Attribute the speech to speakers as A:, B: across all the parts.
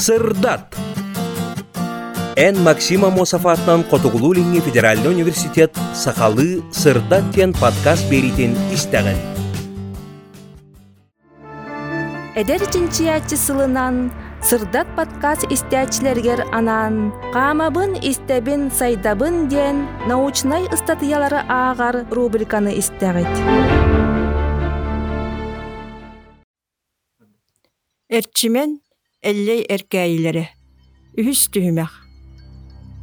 A: Сырдат. Эн Максима Мосафатнан Котугулулинги Федеральный университет Сахалы Сырдат тен подкаст беритин истеген.
B: Эдер чинчиячы сылынан Сырдат подкаст истячилергер анан Камабын истебин сайдабын ден научнай статьялары ағар рубриканы истегит.
C: Эрчимен эллей эркәйиләре. Үһүс түһүмәх.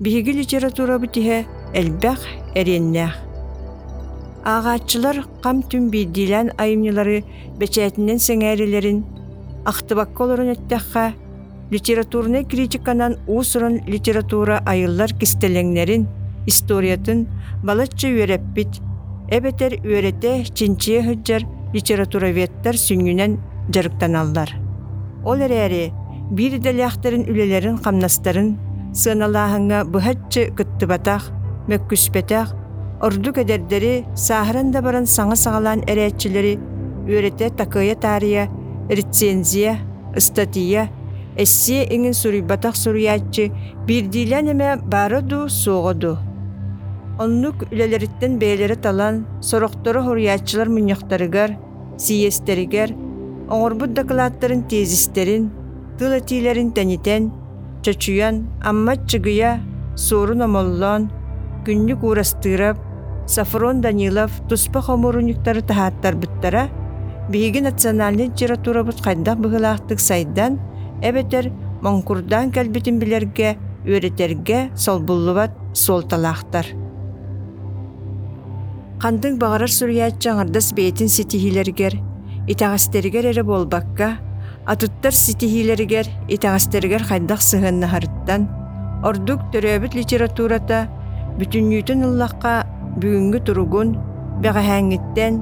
C: Биһиги литература битиһе элбәх эреннәх. Ағатчылар қам түн бидилән айымнылары бәчәтінен сәңәрелерін ақтыбакка оларын өттәққа литературный критиканан уусуран литература айыллар кистелеңнерин историятын балаччы үөреппит эбетер үөрете чинчие хыджар литератураветтер сүңүнен жарыктаналлар ол эрээри биир дэлэхтерин үлелерин камнастарын сыаналааһыңа быһаччы кыттыбатах мөккүспетах орду сааһыран да баран саҥа саҕалаан эрээччилери үөрете такыя таария рецензия статья эссие иңин суруйбатах суруяаччы биирдиилэн эме баараду суоҕоду оннук үлэлериттен бээлери талан сорохтору хуруяаччылар муньяхтарыгар сиестеригер оҥорбут докладтарын тезистерин тыл этиилерин тэнитен чочуян аммат чыгыя суурун омоллоон күннүк уурастыырап Сафрон Данилов туспа хомурунюктары таһааттарбыттара биһиги национальный литературабыт хайдах быһылаахтык сайдан эбетер монкурдан кэлбитин билерге үөретерге солбуллубат суолталаахтар хандың бағарар сурьяатчаң ардас бейтин ситихилергер итаҕастеригер эре болбакка атыттар ситихилергер итаҕастеригер хайдах сыһыннаһарыттан ордук төрөбүт литературата бүтүннүүтүн ыллакка бүгүнгү туругун бэҕэһээҥҥиттэн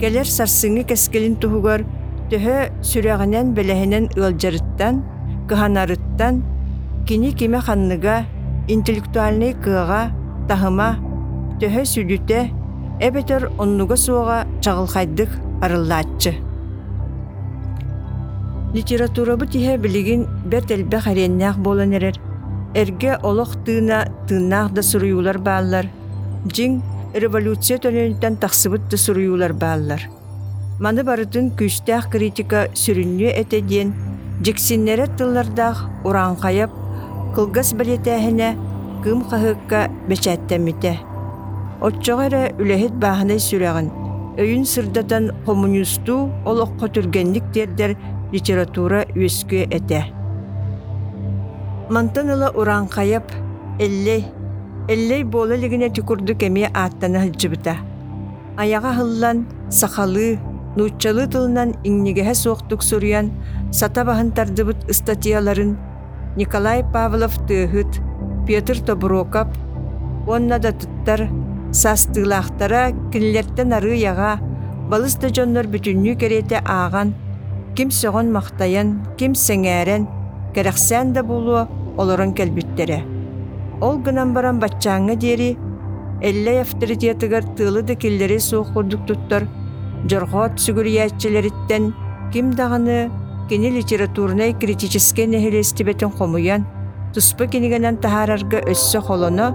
C: келер сарсыҥҥы кэскелин туһугар төһө сүрэҕинэн бэлэһинэн ыалдьарыттан кыһанарыттан кини киме ханныга интеллектуальный кыаҕа таһыма төһө сүлүтэ эбетер оннуга суоҕа чаҕылхайдык литературабы тиһэ билигин бэрт элбэх ареннээх буолан эрер. Эрге олох тыына тыыннаах да суруйуулар бааллар. Дьиҥ революция төлөнүттэн тахсыбыт да суруйуулар бааллар. Маны барытын күстээх критика сүрүннүө эте диэн. Дьиксиннере тыллардаах ураанхайап кылгас билетээһине кыым хаһыыкка бэчээттэммите отчоҕо үлэһит бааһынай сүрэҕин өйүн сырдатан коммунистуу олоххо түргенник диэрдэр литература үөскүө эте Мантан ыла ураанхайап эллей эллей буола лигине түкурду кемие ааттана хылжыбыта аяга хыллан сахалы нууччалы тылынан иңнигеһе суохтук суруян сата баһын тардыбыт статьяларын Николай Павлов тыахыт Петр Тоброков онна да туттар састыылаахтара кинилерттен ары яга балыс да бүтүннүү керете ааган ким соҕон мактаян ким сеңээрен кэрэхсээн да булуо олорон кэлбиттере ол гынан баран баччааҥҥа диэри эллэй авторитетыгар тыылы да киллери суох курдук туттар жорхоот сүгүрүйээччилериттен ким даҕаны кини литературнай критический нэһилиэстибэтин хомуян туспа кинигэнэн таһаарарга өссө холоно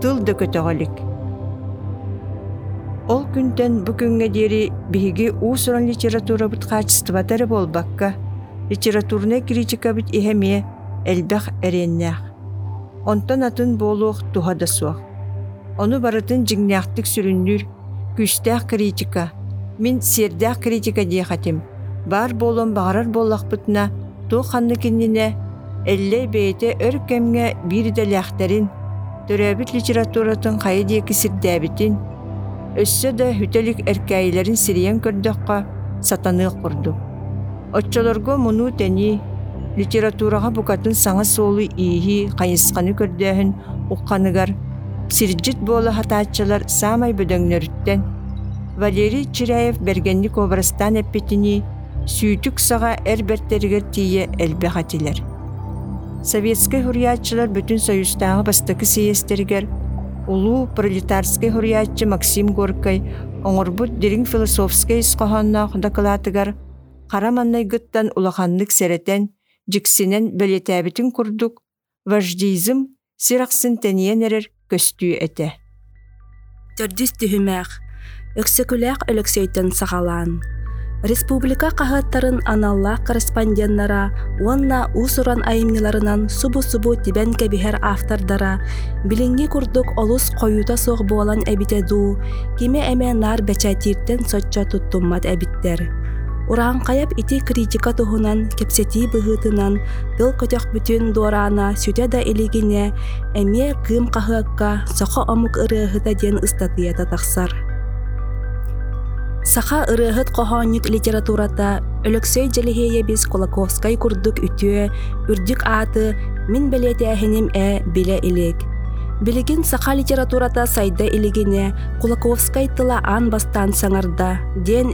C: тыл Ол күнтен бу күнгө диэри биһиги уусуран литература бут хаачыстыбатары болбакка литературный критика бит иһэмие элбэх эреннээх онтон атын буолуох туха да суох. Ону барытын жиңнээхтик сүрүннүр күстээх критика. Мин сиэрдээх критика диэхатим бар болон бағарар боллахпытына туу ханны киннине эллей бэйте өр кемге биир дэлээхтерин төрөбүт литературатын хайы диэки сирдээбитин өссө да хүтелик эркәйләрин сириен көрдөккө сатанык курду. Отчолорго муну тени литератураға букатын саңа солу иихи кайысканы көрдөһүн укканыгар сиржит болы хатаачылар самай бөдөңнөрүттен Валерий Чиряев бергенник обрастан эппетини сүйтүк саға эрбертеригер тие элбехатилер. Советский хуриячылар бүтүн союзтағы бастакы сиестеригер улуу пролетарский хуриячы Максим Горкай оңорбут дирин философский исқохонноох докладыгар хараманнай гыттан улаханнык серетен жиксинен белетәбитин курдук важдизм сираксын тәниен эрер көстүү эте.
B: Төрдүс түһүмәк, өксөкүләк өлөксөйтөн сағалан. Республика қағаттарын аналла корреспонденттара, онна усуран айымныларынан субу-субу тибен кәбихер автордара, билинги курдук олус қойута соқ болан әбитеду, кеме әме нар бәчәтиртен сотча туттуммат әбиттер. Ураан қаяп ити критика туһунан кепсети быһыытынан тыл көтөх бүтүн дуораана сүтэ да илигине эмиэ кыым каһыакка сохо омук ырыаһыта диэн ыстатыйата тахсар. Саха ырыаһыт коһоонньук литературата өлөксөй дьэлиһиэйэ бис Колаковскай курдук үтүө үрдүк ааты мин белиэтээһиним э билэ илик. Билигин саха литературата сайда илигине Кулаковскай тыла ан бастан саңарда,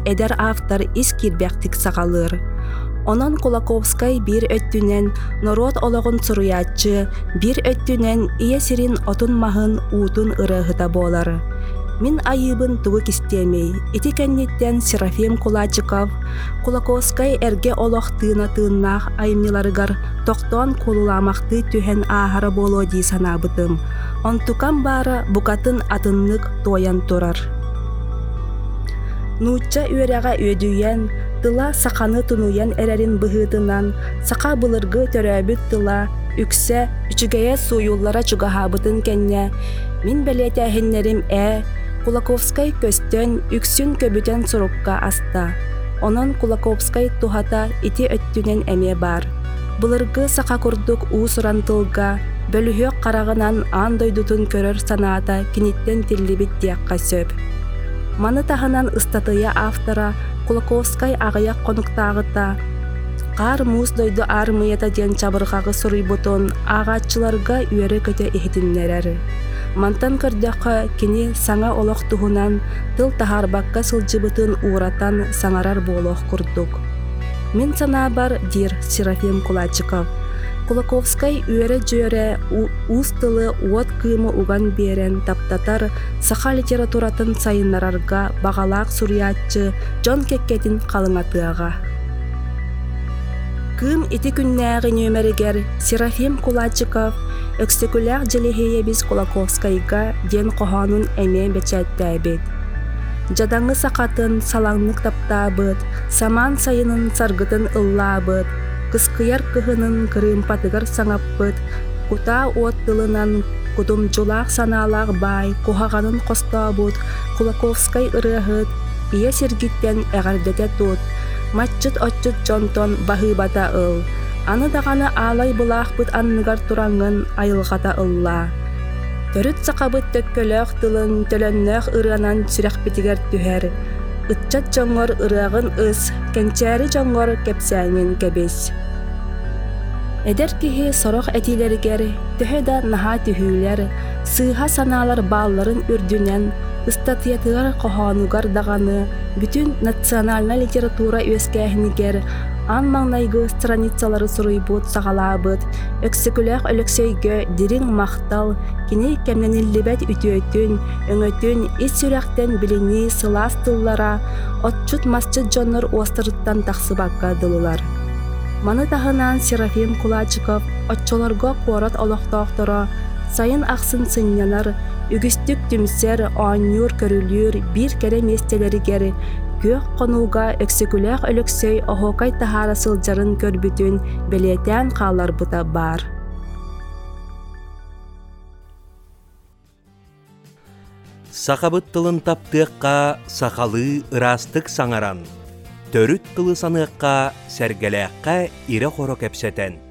B: эдер автор ис кирбяктик сағалыр. Онон Кулаковскай бир өттүнен норот ологун суруячы, бир өттүнен ие сирин отун уутун ырыһыта болар. Мин айыбын тугу кистемей. Ити кәннеттен Серафим Кулачиков, Кулаковскай эрге олох тыына тыыннаах айымныларыгар тоқтон колуламақты түһен аахара боло дии санаабытым. Онтукан баара букатын атыннык тоян турар. Нуучча үөрэҕэ үөдүйэн, тыла сақаны тунуян эрерин быһыытынан, сақа былыргы төрөөбүт тыла, үксэ, үчүгэйэ суйуллара чугаһаабытын кэннэ, мин бэлиэтээһиннерим э, Кулаковскай көстөн үксүн көбүтен сурукка аста. Онон Кулаковскай тухата ити өттүнен эме бар. Былыргы сақа курдук уу сурантылга, бөлүһөк карагынан ан дойдутун көрөр санаата киниттен тиллибит диакка сөп. Маны таһынан ыстатыя автора Кулаковскай агаяк конуктаагыта Қар муус дойду армыйата диэн чабыргагы суруйбутун агаччыларга үөрө көтө ихитиннерер. Мантан көрдөккө кини саңа олох туһунан тыл тахарбакка сылжыбытын ууратан саңарар болох курдук. Мин санаа бар дир Серафим Кулачиков. Кулаковскай үөрэ жөөрэ уус тылы уот кыымы уган биэрен таптатар саха литературатын сайыннарарга багалаак сурьяатчы Джон Кеккетин калыңатыага. Кым ити күннääҕи нөмеригер Серафим Кулачиков өксөкүлээх дьэлиһиэйэ бис Кулаковскайга диэн коһоонун эмиэ бэчээттээбит. Жадаңы сақатын салаңнык таптаабыт, саман сайынын саргытын ыллаабыт, кыскыяр кыһынын кырыымпатыгар саңаппыт, кутаа уот тылынан кутумчулаах санаалаах бай, кухаганын костообут, Кулаковскай ырыаһыт, ие сиргиттен эҕэрдэте туут, маччыт оччут дьонтон баһыыбата ыл, аны даҕаны аалай былаахпыт анныгар тураңҥын айылҕата ылла. Төрүт сақабыт төккөлөөх тылын төлөннөөх ырыанан сүрэхпитигэр түһэр, ытчат жоҥҥор ырыагын ыс, кэнчээри жоҥҥор кэпсээҥин кэбис. Эдер киһи сорох этилэригэр төһө да наһаа түһүүлэр, сыыха санаалар баалларын үрдүнэн, ыстатыятыгар коһоонугар даганы, бүтүн национальна литература үөскээхинигэр, ан маңнайгы страницалары суруйбут сагалаабыт, өксөкүлээх өлөксөйгө дириң мактал, кини кемнениллибет үтүөтүн, өңөтүн ис сүрэхтен билини сылаас тыллара, отчут масчы дьоннор уостырыттан тахсыбакка дылылар. Маны таһынан Серафим Кулачиков отчолорго куорат олохтоохторо, сайын ахсын сыннянар, үгүстүк түмсер, ооннюр көрүлүр, бир кере местелеригер, Күйөх қонуға өксікуләқ өлөксөй оһокай тахара сылжарын көрбүтүн белетән қалар бұта бар.
A: Сақабыт тылын таптыққа сақалы ырастық саңаран. Төрүт тылы саныққа сәргеләққа ире хоро кәпсетен.